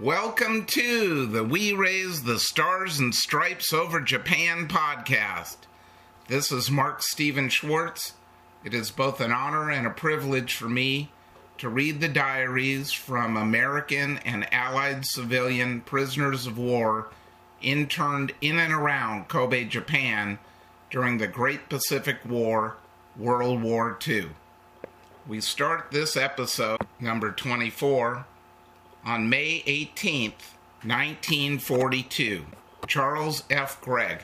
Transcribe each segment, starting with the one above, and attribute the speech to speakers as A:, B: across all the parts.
A: Welcome to the We Raise the Stars and Stripes Over Japan podcast. This is Mark Steven Schwartz. It is both an honor and a privilege for me to read the diaries from American and Allied civilian prisoners of war interned in and around Kobe, Japan during the Great Pacific War, World War II. We start this episode, number 24, on May 18th, 1942. Charles F. Gregg.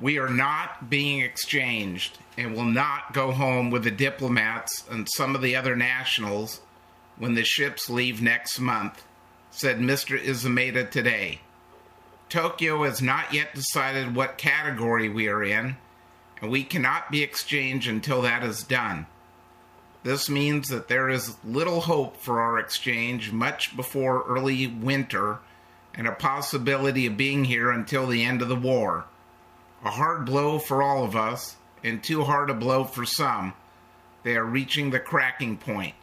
A: We are not being exchanged and will not go home with the diplomats and some of the other nationals when the ships leave next month, said Mr. Izumeda today. Tokyo has not yet decided what category we are in, and we cannot be exchanged until that is done. This means that there is little hope for our exchange much before early winter and a possibility of being here until the end of the war. A hard blow for all of us, and too hard a blow for some. They are reaching the cracking point.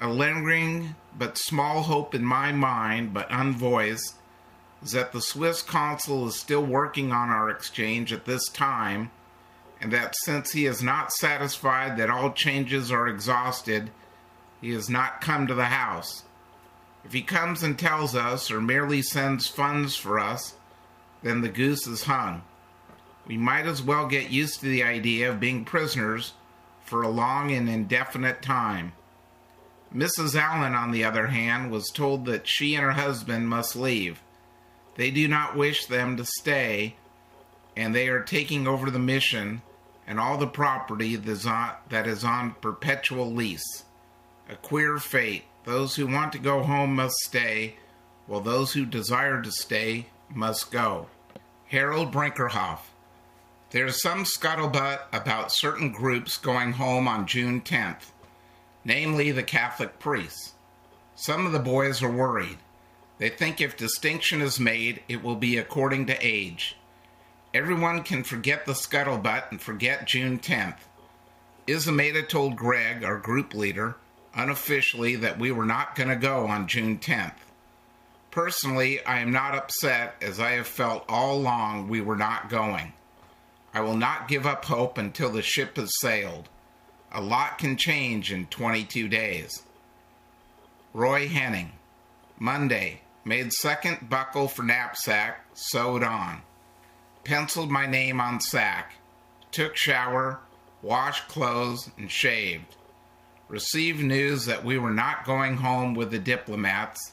A: A lingering but small hope in my mind, but unvoiced, is that the Swiss consul is still working on our exchange at this time, and that since he is not satisfied that all changes are exhausted, he has not come to the house. If he comes and tells us or merely sends funds for us, then the goose is hung. We might as well get used to the idea of being prisoners for a long and indefinite time. Mrs. Allen, on the other hand, was told that she and her husband must leave. They do not wish them to stay, and they are taking over the mission and all the property that is on perpetual lease. A queer fate. Those who want to go home must stay, while those who desire to stay must go. Harold Brinkerhoff. There's some scuttlebutt about certain groups going home on June 10th, namely the Catholic priests. Some of the boys are worried. They think if distinction is made, it will be according to age. Everyone can forget the scuttlebutt and forget June 10th. Izumeda told Gregg, our group leader, unofficially that we were not going to go on June 10th. Personally, I am not upset as I have felt all along we were not going. I will not give up hope until the ship has sailed. A lot can change in 22 days. Roy Henning, Monday, Made second buckle for knapsack, sewed on. Penciled my name on sack. Took shower, washed clothes, and shaved. Received news that we were not going home with the diplomats.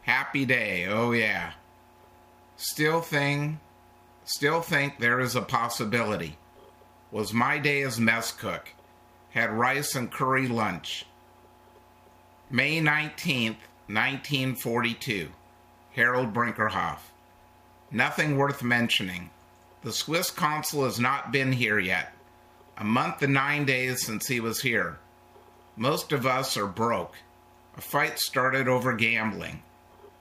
A: Happy day, oh yeah. Still thing, still think there is a possibility. Was my day as mess cook. Had rice and curry lunch. May 19th, 1942. Harold Brinkerhoff. Nothing worth mentioning. The Swiss consul has not been here yet. A month and nine days since he was here. Most of us are broke. A fight started over gambling.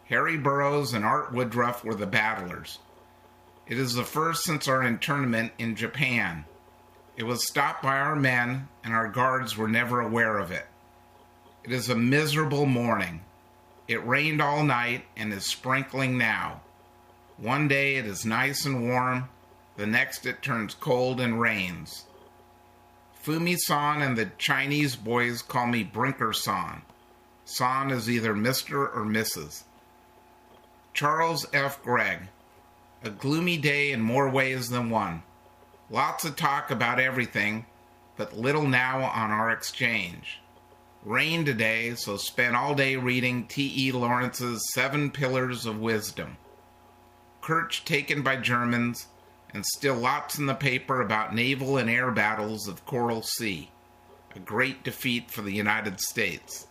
A: Harry Burroughs and Art Woodruff were the battlers. It is the first since our internment in Japan. It was stopped by our men, and our guards were never aware of it. It is a miserable morning. It rained all night and is sprinkling now. One day it is nice and warm, the next it turns cold and rains. Fumi san and the Chinese boys call me Brinker san. San is either Mr. or Mrs. Charles F. Gregg. A gloomy day in more ways than one. Lots of talk about everything, but little now on our exchange. Rain today, so spent all day reading T.E. Lawrence's Seven Pillars of Wisdom. Kerch taken by Germans, and still lots in the paper about naval and air battles of Coral Sea. A great defeat for the United States.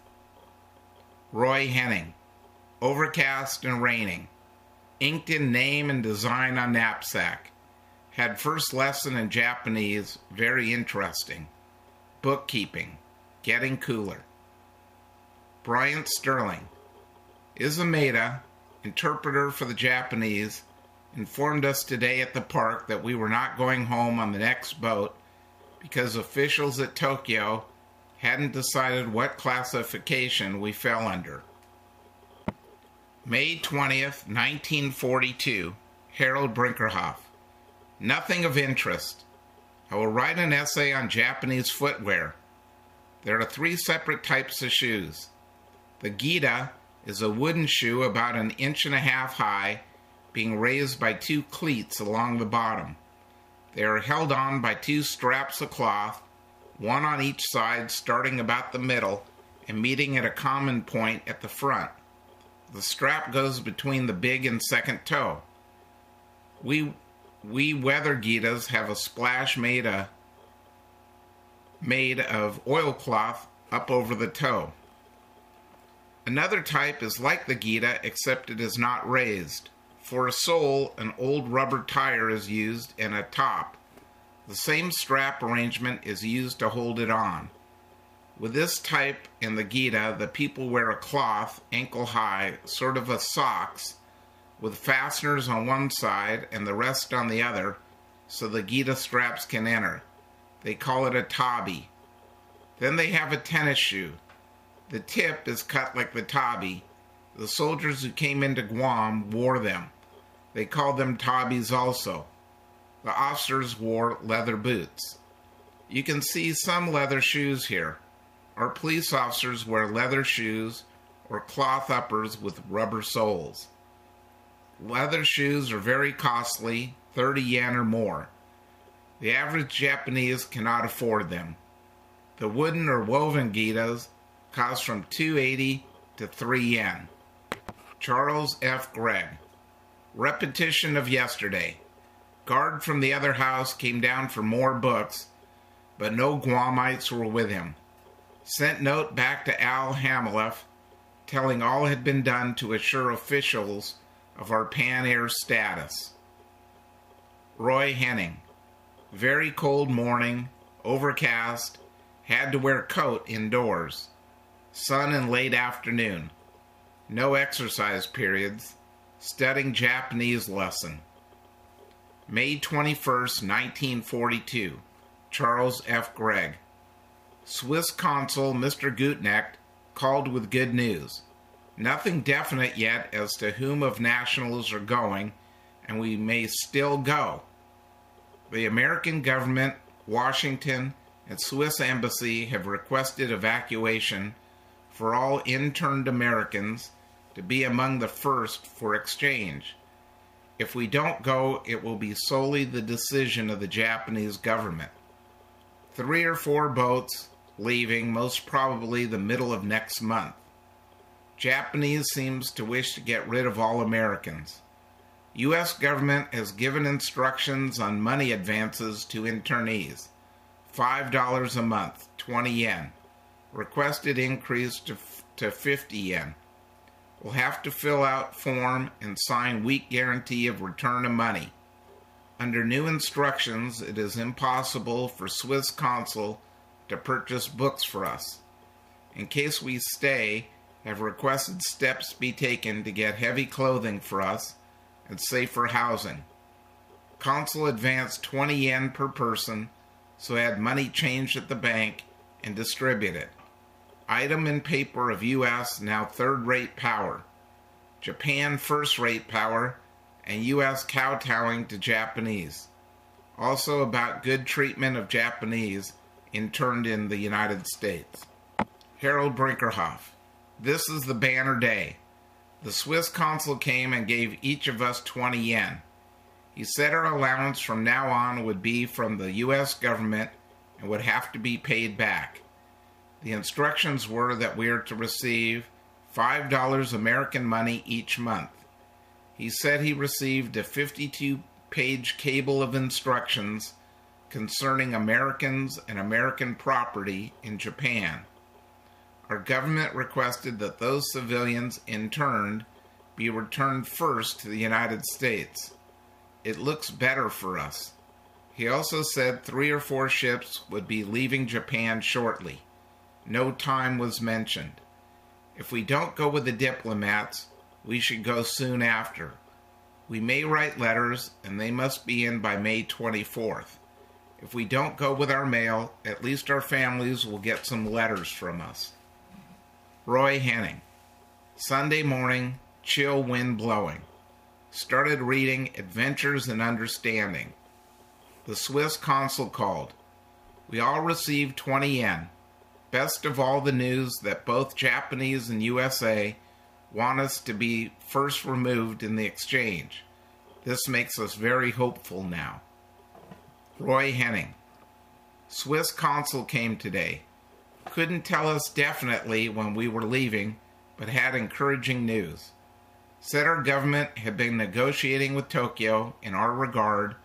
A: Roy Henning. Overcast and raining. Inked in name and design on knapsack. Had first lesson in Japanese, very interesting. Bookkeeping. Getting cooler. Bryant Sterling. Izumeda, interpreter for the Japanese, informed us today at the park that we were not going home on the next boat because officials at Tokyo hadn't decided what classification we fell under. May 20th, 1942. Harold Brinkerhoff. Nothing of interest. I will write an essay on Japanese footwear. There are three separate types of shoes. The Gita is a wooden shoe about an inch and a half high, being raised by two cleats along the bottom. They are held on by two straps of cloth, one on each side starting about the middle and meeting at a common point at the front. The strap goes between the big and second toe. We we weather gitas have a splash made a made of oilcloth up over the toe. Another type is like the Gita except it is not raised. For a sole, an old rubber tire is used and a top. The same strap arrangement is used to hold it on. With this type in the Gita, the people wear a cloth, ankle high, sort of a socks, with fasteners on one side and the rest on the other, so the Gita straps can enter. They call it a tabi. Then they have a tennis shoe. The tip is cut like the tabi. The soldiers who came into Guam wore them. They called them tabis also. The officers wore leather boots. You can see some leather shoes here. Our police officers wear leather shoes or cloth uppers with rubber soles. Leather shoes are very costly, 30 yen or more. The average Japanese cannot afford them. The wooden or woven gitas cost from 280 to 3 yen. Charles F. Gregg. Repetition of yesterday. Guard from the other house came down for more books, but no Guamites were with him sent note back to Al Hamileff telling all had been done to assure officials of our Pan Air status. Roy Henning. Very cold morning, overcast, had to wear coat indoors. Sun in late afternoon. No exercise periods. Studying Japanese lesson. May 21st, 1942. Charles F. Gregg. Swiss consul Mr. Gutknecht called with good news. Nothing definite yet as to whom of nationals are going, and we may still go. The American government, Washington, and Swiss embassy have requested evacuation for all interned Americans to be among the first for exchange. If we don't go, it will be solely the decision of the Japanese government. Three or four boats, leaving most probably the middle of next month. Japanese seems to wish to get rid of all Americans. U.S. government has given instructions on money advances to internees. $5 a month, 20 yen. Requested increase to, to 50 yen. Will have to fill out form and sign weak guarantee of return of money. Under new instructions, it is impossible for Swiss consul to purchase books for us. In case we stay, have requested steps be taken to get heavy clothing for us and safer housing. Consul advanced 20 yen per person, so had money changed at the bank and distributed. Item in paper of U.S. now third rate power. Japan first rate power, and U.S. kowtowing to Japanese. Also about good treatment of Japanese interned in the United States. Harold Brinkerhoff. This is the banner day. The Swiss consul came and gave each of us 20 yen. He said our allowance from now on would be from the U.S. government and would have to be paid back. The instructions were that we are to receive $5 American money each month. He said he received a 52 page cable of instructions concerning Americans and American property in Japan. Our government requested that those civilians interned be returned first to the United States. It looks better for us. He also said three or four ships would be leaving Japan shortly. No time was mentioned. If we don't go with the diplomats, we should go soon after. We may write letters, and they must be in by May 24th. If we don't go with our mail, at least our families will get some letters from us. Roy Henning. Sunday morning, chill wind blowing. Started reading Adventures in Understanding. The Swiss consul called. We all received 20 yen. Best of all the news that both Japanese and USA want us to be first removed in the exchange. This makes us very hopeful now. Roy Henning. Swiss consul came today. Couldn't tell us definitely when we were leaving, but had encouraging news. Said our government had been negotiating with Tokyo in our regard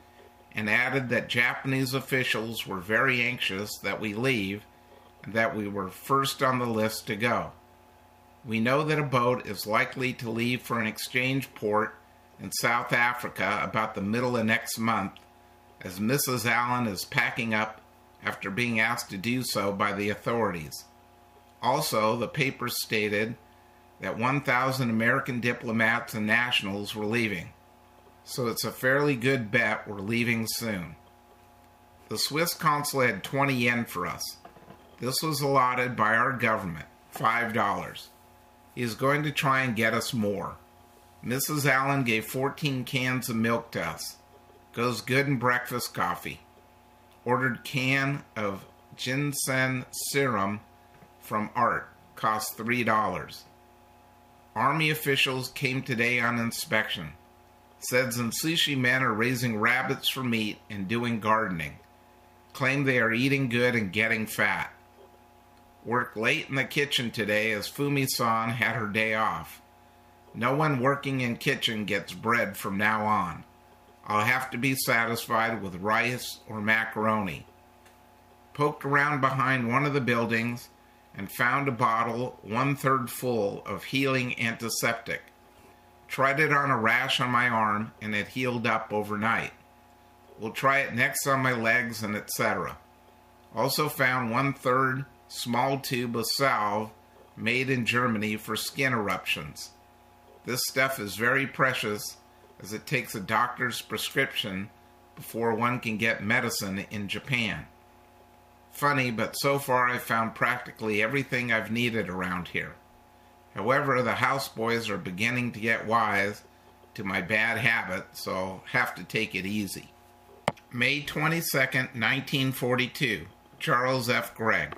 A: and added that Japanese officials were very anxious that we leave that we were first on the list to go. We know that a boat is likely to leave for an exchange port in South Africa about the middle of next month, as Mrs. Allen is packing up after being asked to do so by the authorities. Also, the paper stated that 1,000 American diplomats and nationals were leaving, so it's a fairly good bet we're leaving soon. The Swiss consul had 20 yen for us. This was allotted by our government, $5. He is going to try and get us more. Mrs. Allen gave 14 cans of milk to us. Goes good in breakfast coffee. Ordered can of ginseng serum from Art. Cost $3. Army officials came today on inspection. Said Zentsuji men are raising rabbits for meat and doing gardening. Claim they are eating good and getting fat. Worked late in the kitchen today as Fumi-san had her day off. No one working in kitchen gets bread from now on. I'll have to be satisfied with rice or macaroni. Poked around behind one of the buildings and found a bottle one third full of healing antiseptic. Tried it on a rash on my arm and it healed up overnight. We'll try it next on my legs and etc. Also found one third small tube of salve made in Germany for skin eruptions. This stuff is very precious as it takes a doctor's prescription before one can get medicine in Japan. Funny, but so far I've found practically everything I've needed around here. However, the houseboys are beginning to get wise to my bad habit, so have to take it easy. May 22nd, 1942. Charles F. Gregg.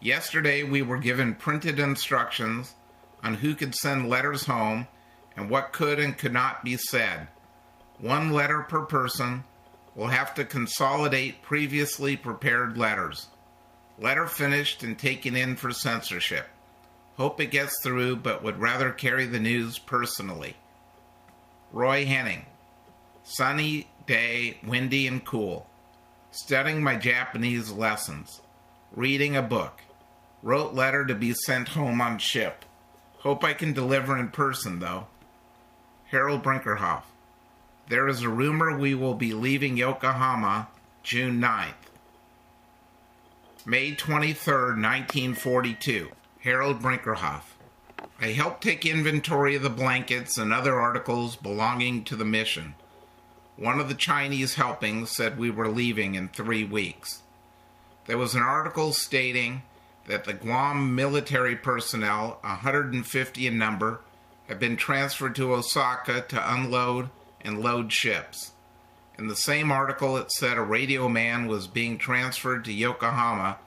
A: Yesterday we were given printed instructions on who could send letters home and what could and could not be said. One letter per person will have to consolidate previously prepared letters. Letter finished and taken in for censorship. Hope it gets through, but would rather carry the news personally. Roy Henning. Sunny day, windy and cool. Studying my Japanese lessons. Reading a book. Wrote letter to be sent home on ship. Hope I can deliver in person, though. Harold Brinkerhoff. There is a rumor we will be leaving Yokohama June 9th. May 23, 1942. Harold Brinkerhoff. I helped take inventory of the blankets and other articles belonging to the mission. One of the Chinese helpings said we were leaving in three weeks. There was an article stating that the Guam military personnel, 150 in number, have been transferred to Osaka to unload and load ships. In the same article, it said a radio man was being transferred to Yokohama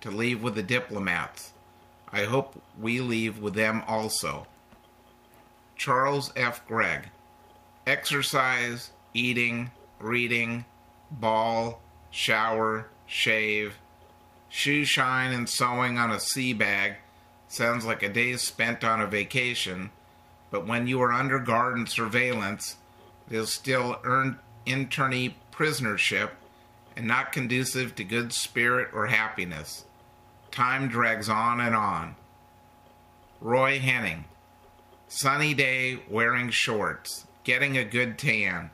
A: to leave with the diplomats. I hope we leave with them also. Charles F. Gregg. Exercise, eating, reading, ball, shower, shave, shoe shine and sewing on a sea bag sounds like a day spent on a vacation, but when you are under guard and surveillance, it is still earned internee prisonership and not conducive to good spirit or happiness. Time drags on and on. Roy Henning. Sunny day, wearing shorts, getting a good tan.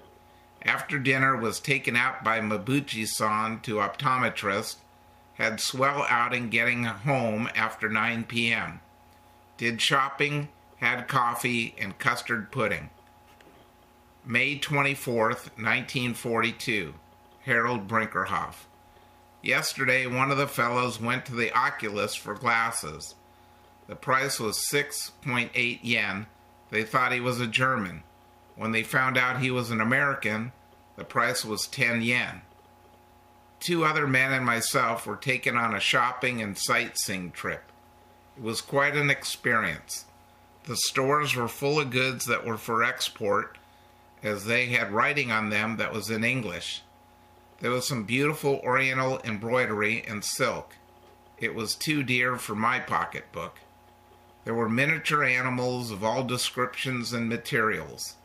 A: After dinner was taken out by Mabuchi-san to optometrist had swell outing getting home after 9 p.m. Did shopping, had coffee, and custard pudding. May 24th, 1942. Harold Brinkerhoff. Yesterday, one of the fellows went to the oculist for glasses. The price was 6.8 yen, They thought he was a German. When they found out he was an American, the price was 10 yen. Two other men and myself were taken on a shopping and sightseeing trip. It was quite an experience. The stores were full of goods that were for export, as they had writing on them that was in English. There was some beautiful oriental embroidery and silk. It was too dear for my pocketbook. There were miniature animals of all descriptions and materials,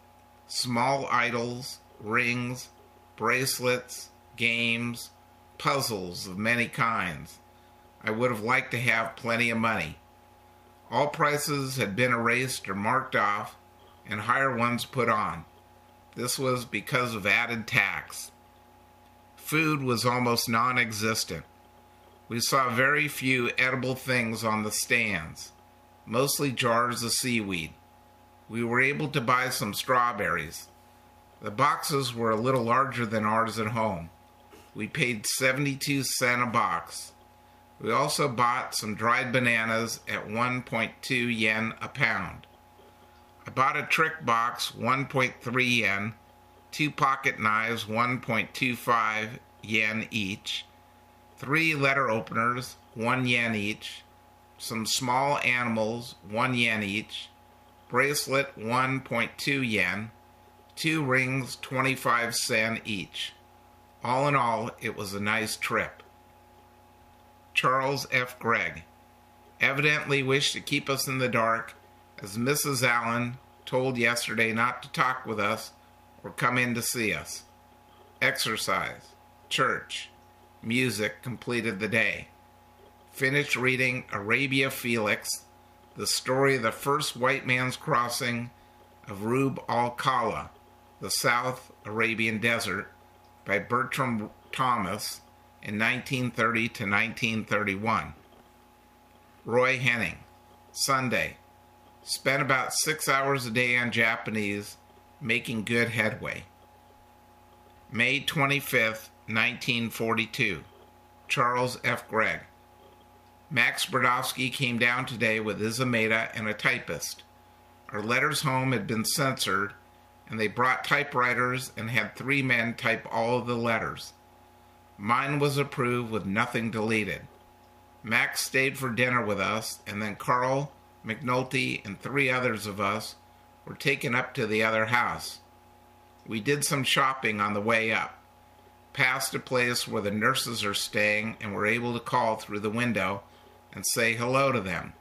A: small idols, rings, bracelets, games, puzzles of many kinds. I would have liked to have plenty of money. All prices had been erased or marked off, and higher ones put on. This was because of added tax. Food was almost non existent. We saw very few edible things on the stands, mostly jars of seaweed. We were able to buy some strawberries. The boxes were a little larger than ours at home. We paid 72 cents a box. We also bought some dried bananas at 1.2 yen a pound. I bought a trick box, 1.3 yen, two pocket knives, 1.25 yen each, three letter openers, 1 yen each, some small animals, 1 yen each, bracelet, 1.2 yen, two rings, 25 sen each. All in all, it was a nice trip. Charles F. Gregg evidently wished to keep us in the dark, as Mrs. Allen told yesterday not to talk with us or come in to see us. Exercise, church, music completed the day. Finished reading Arabia Felix, the story of the first white man's crossing of Rub al Khali, the South Arabian Desert, by Bertram Thomas in 1930 to 1931. Roy Henning, Sunday. Spent about six hours a day on Japanese, making good headway. May 25th, 1942. Charles F. Gregg. Max Brodowski came down today with Izameda and a typist. Our letters home had been censored, and they brought typewriters and had three men type all of the letters. Mine was approved with nothing deleted. Max stayed for dinner with us, and then Carl, McNulty, and three others of us were taken up to the other house. We did some shopping on the way up, passed a place where the nurses are staying, and were able to call through the window and say hello to them.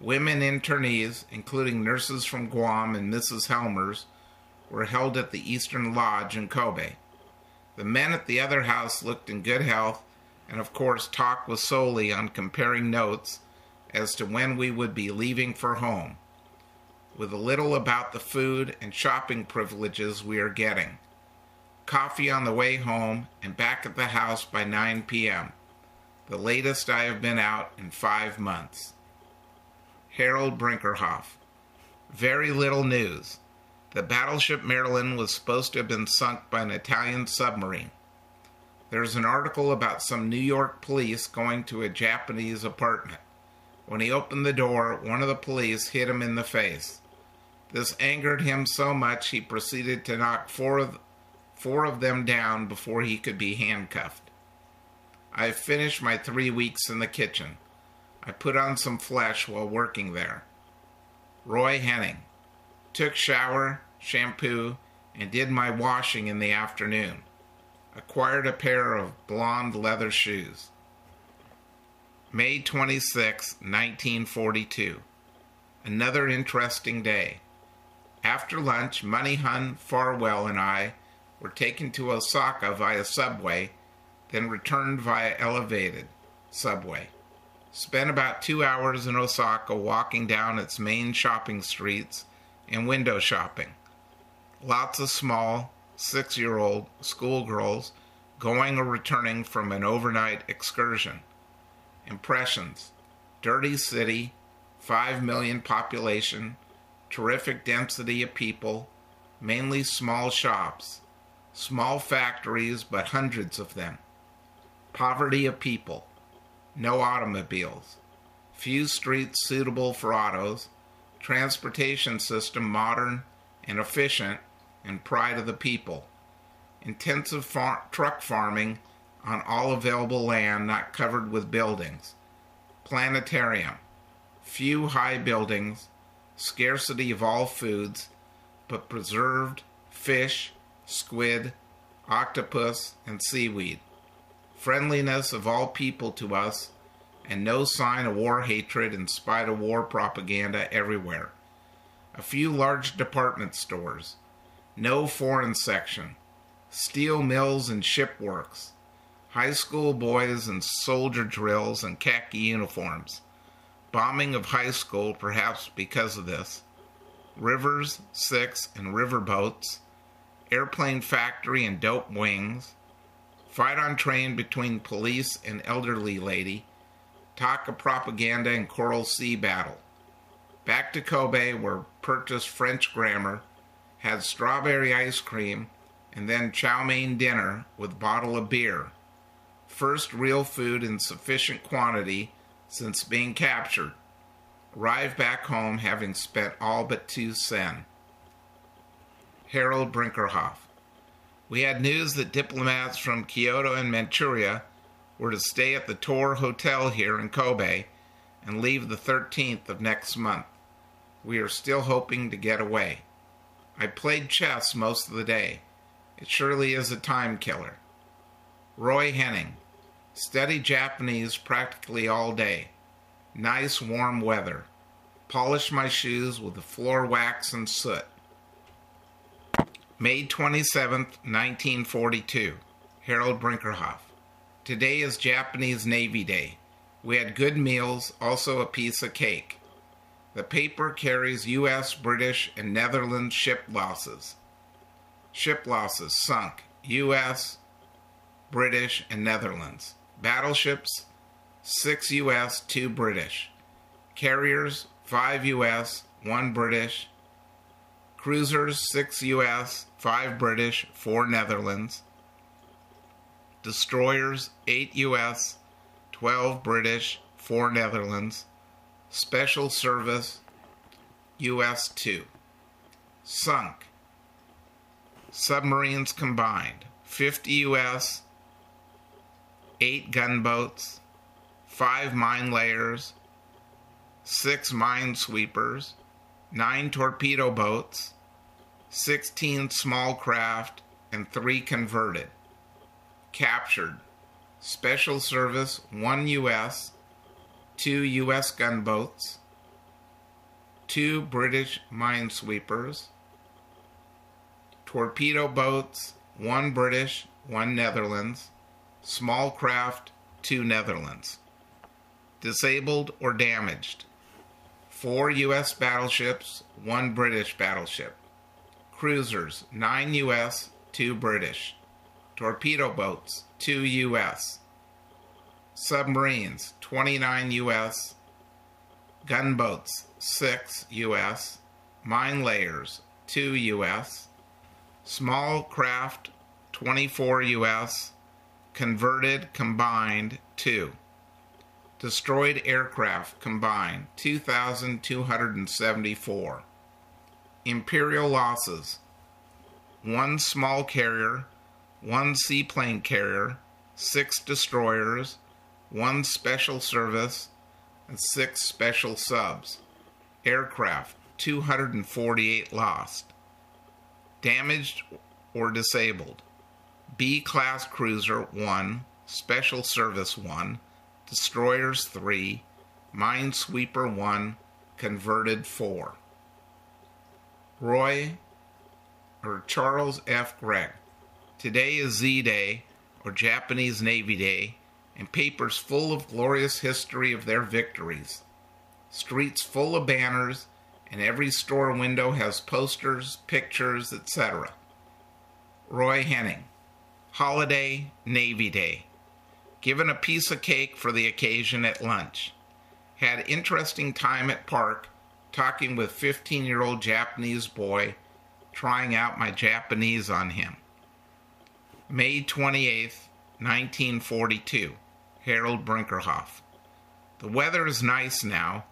A: Women internees, including nurses from Guam and Mrs. Helmers, were held at the Eastern Lodge in Kobe. The men at the other house looked in good health, and of course, talk was solely on comparing notes as to when we would be leaving for home, with a little about the food and shopping privileges we are getting. Coffee on the way home and back at the house by 9 p.m., the latest I have been out in five months. Harold Brinkerhoff. Very little news. The battleship Maryland was supposed to have been sunk by an Italian submarine. There's an article about some New York police going to a Japanese apartment. When he opened the door, one of the police hit him in the face. This angered him so much he proceeded to knock four of, four of them down before he could be handcuffed. I finished my three weeks in the kitchen. I put on some flesh while working there. Roy Henning took shower, shampoo, and did my washing in the afternoon. Acquired a pair of blonde leather shoes. May 26, 1942. Another interesting day. After lunch, Money Hun, Farwell, and I were taken to Osaka via subway, then returned via elevated subway. Spent about two hours in Osaka walking down its main shopping streets and window shopping. Lots of small, six year old schoolgirls going or returning from an overnight excursion. Impressions Dirty city, 5 million population, terrific density of people, mainly small shops, small factories, but hundreds of them. Poverty of people, no automobiles, few streets suitable for autos, Transportation system modern and efficient and pride of the people. Intensive far- truck farming on all available land not covered with buildings. Planetarium. Few high buildings. Scarcity of all foods, but preserved fish, squid, octopus, and seaweed. Friendliness of all people to us, and no sign of war hatred in spite of war propaganda everywhere. A few large department stores. No foreign section. Steel mills and shipworks. High school boys and soldier drills and khaki uniforms. Bombing of high school, perhaps because of this. Rivers, six, and riverboats airplane factory and dope wings, fight on train between police and elderly lady, talk of propaganda and Coral Sea battle. Back to Kobe, where purchased French grammar, had strawberry ice cream, and then chow mein dinner with bottle of beer. First real food in sufficient quantity since being captured. Arrived back home having spent all but two sen. Harold Brinkerhoff. We had news that diplomats from Kyoto and Manchuria were to stay at the Tor Hotel here in Kobe and leave the 13th of next month. We are still hoping to get away. I played chess most of the day. It surely is a time killer. Roy Henning. Study Japanese practically all day. Nice warm weather. Polish my shoes with the floor wax and soot. May 27, 1942. Harold Brinkerhoff. Today is Japanese Navy Day. We had good meals, also a piece of cake. The paper carries U.S., British, and Netherlands ship losses. Ship losses sunk U.S., British, and Netherlands. Battleships 6 U.S., 2 British. Carriers 5 U.S., 1 British, Cruisers 6 US, 5 British, 4 Netherlands. Destroyers 8 US, 12 British, 4 Netherlands. Special Service US 2. Sunk. Submarines combined 50 US, 8 gunboats, 5 mine layers, 6 minesweepers, 9 torpedo boats, 16 small craft, and 3 converted. Captured. Special Service 1 U.S., 2 U.S. gunboats, 2 British minesweepers, torpedo boats 1 British, 1 Netherlands, small craft 2 Netherlands. Disabled or damaged four U.S. battleships, one British battleship. Cruisers, nine U.S., two British. Torpedo boats, two U.S. Submarines, 29 U.S. Gunboats, 6 U.S. Mine layers, 2 U.S. Small craft, 24 U.S. Converted combined, 2. Destroyed aircraft combined 2,274. Imperial losses one small carrier, one seaplane carrier, six destroyers, one special service, and six special subs. Aircraft 248 lost. Damaged or disabled. B class cruiser 1, special service 1, Destroyers 3, Minesweeper 1, Converted 4. Roy or Charles F. Gregg. Today is Z Day, or Japanese Navy Day, and papers full of glorious history of their victories. Streets full of banners, and every store window has posters, pictures, etc. Roy Henning. Holiday, Navy Day given a piece of cake for the occasion at lunch. Had interesting time at park talking with 15 year old Japanese boy, trying out my Japanese on him. May 28, 1942. Harold Brinkerhoff. The weather is nice now,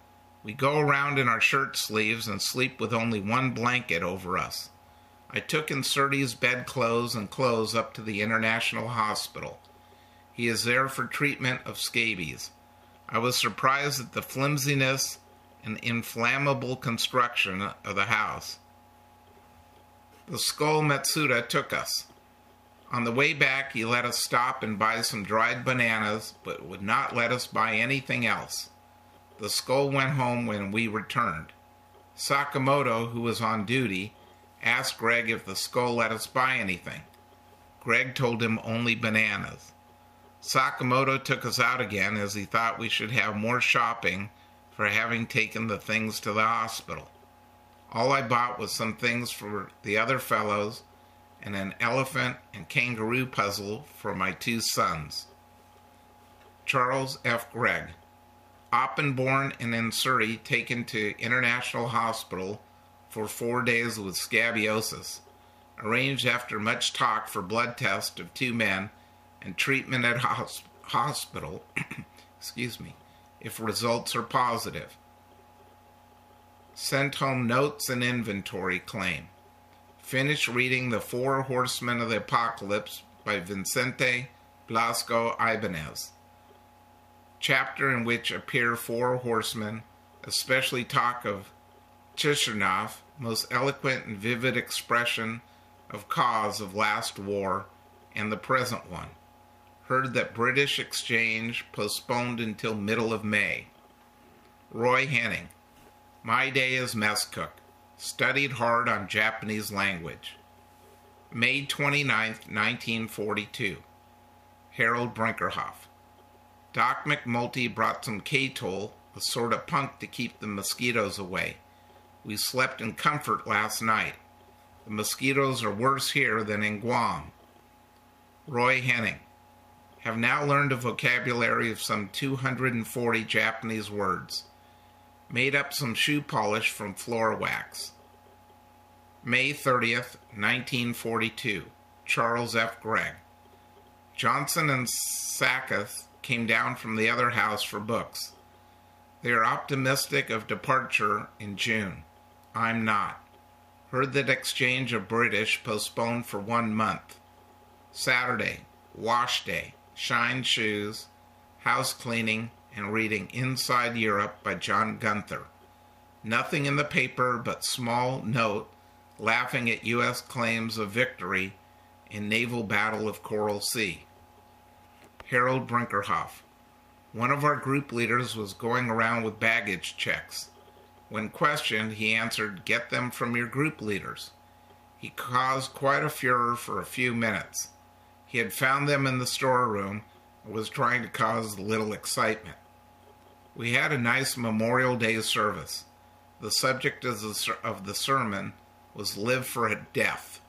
A: We go around in our shirt sleeves and sleep with only one blanket over us. I took Insurti's bedclothes and clothes up to the International Hospital. He is there for treatment of scabies. I was surprised at the flimsiness and inflammable construction of the house. The skull Matsuda took us. On the way back, he let us stop and buy some dried bananas, but would not let us buy anything else. The skull went home when we returned. Sakamoto, who was on duty, asked Gregg if the skull let us buy anything. Gregg told him only bananas. Sakamoto took us out again as he thought we should have more shopping for having taken the things to the hospital. All I bought was some things for the other fellows and an elephant and kangaroo puzzle for my two sons. Charles F. Gregg. Oppenborn and Insurti taken to International Hospital for four days with scabieusis. Arranged after much talk for blood test of two men and treatment at hosp- hospital. excuse me. If results are positive. Sent home notes and inventory claim. Finish reading The Four Horsemen of the Apocalypse by Vicente Blasco Ibanez. Chapter in which appear four horsemen, especially talk of Chisinau, most eloquent and vivid expression of cause of last war and the present one. Heard that British exchange postponed until middle of May. Roy Henning. My day as mess cook studied hard on Japanese language. May 29, 1942. Harold Brinkerhoff. Doc McNulty brought some K-Tol, a sort of punk to keep the mosquitoes away. We slept in comfort last night. The mosquitoes are worse here than in Guam. Roy Henning. Have now learned a vocabulary of some 240 Japanese words. Made up some shoe polish from floor wax. May 30th, 1942. Charles F. Gregg. Johnson and Sacketh came down from the other house for books. They are optimistic of departure in June. I'm not. Heard that exchange of British postponed for one month. Saturday, wash day, shine shoes, house cleaning, and reading Inside Europe by John Gunther. Nothing in the paper but small note laughing at U.S. claims of victory in naval battle of Coral Sea. Harold Brinkerhoff. One of our group leaders was going around with baggage checks. When questioned, he answered, Get them from your group leaders. He caused quite a furor for a few minutes. He had found them in the storeroom and was trying to cause little excitement. We had a nice Memorial Day service. The subject of the, sermon was Live for a Death.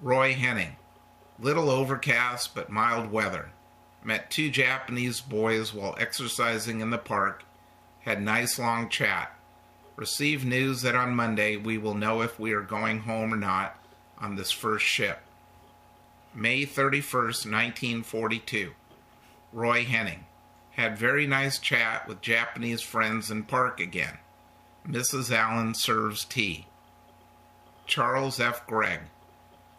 A: Roy Henning. Little overcast but mild weather. Met two Japanese boys while exercising in the park. Had nice long chat. Received news that on Monday we will know if we are going home or not on this first ship. May 31st, 1942. Roy Henning. Had very nice chat with Japanese friends in park again. Mrs. Allen serves tea. Charles F. Gregg.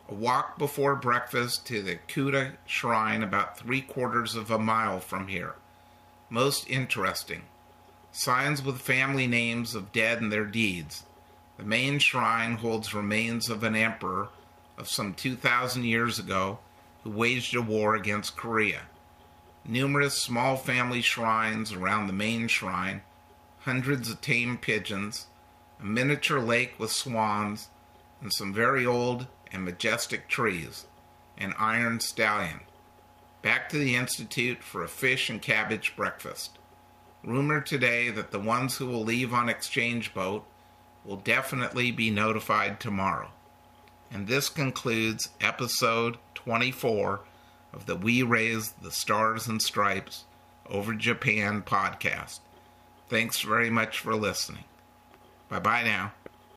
A: A walk before breakfast to the Kuta Shrine about three quarters of a mile from here. Most interesting. Signs with family names of dead and their deeds. The main shrine holds remains of an emperor of some 2,000 years ago who waged a war against Korea numerous small family shrines around the main shrine, hundreds of tame pigeons, a miniature lake with swans, and some very old and majestic trees, an iron stallion. Back to the Institute for a fish and cabbage breakfast. Rumor today that the ones who will leave on exchange boat will definitely be notified tomorrow. And this concludes episode 24 of the We Raise the Stars and Stripes Over Japan podcast. Thanks very much for listening. Bye bye now.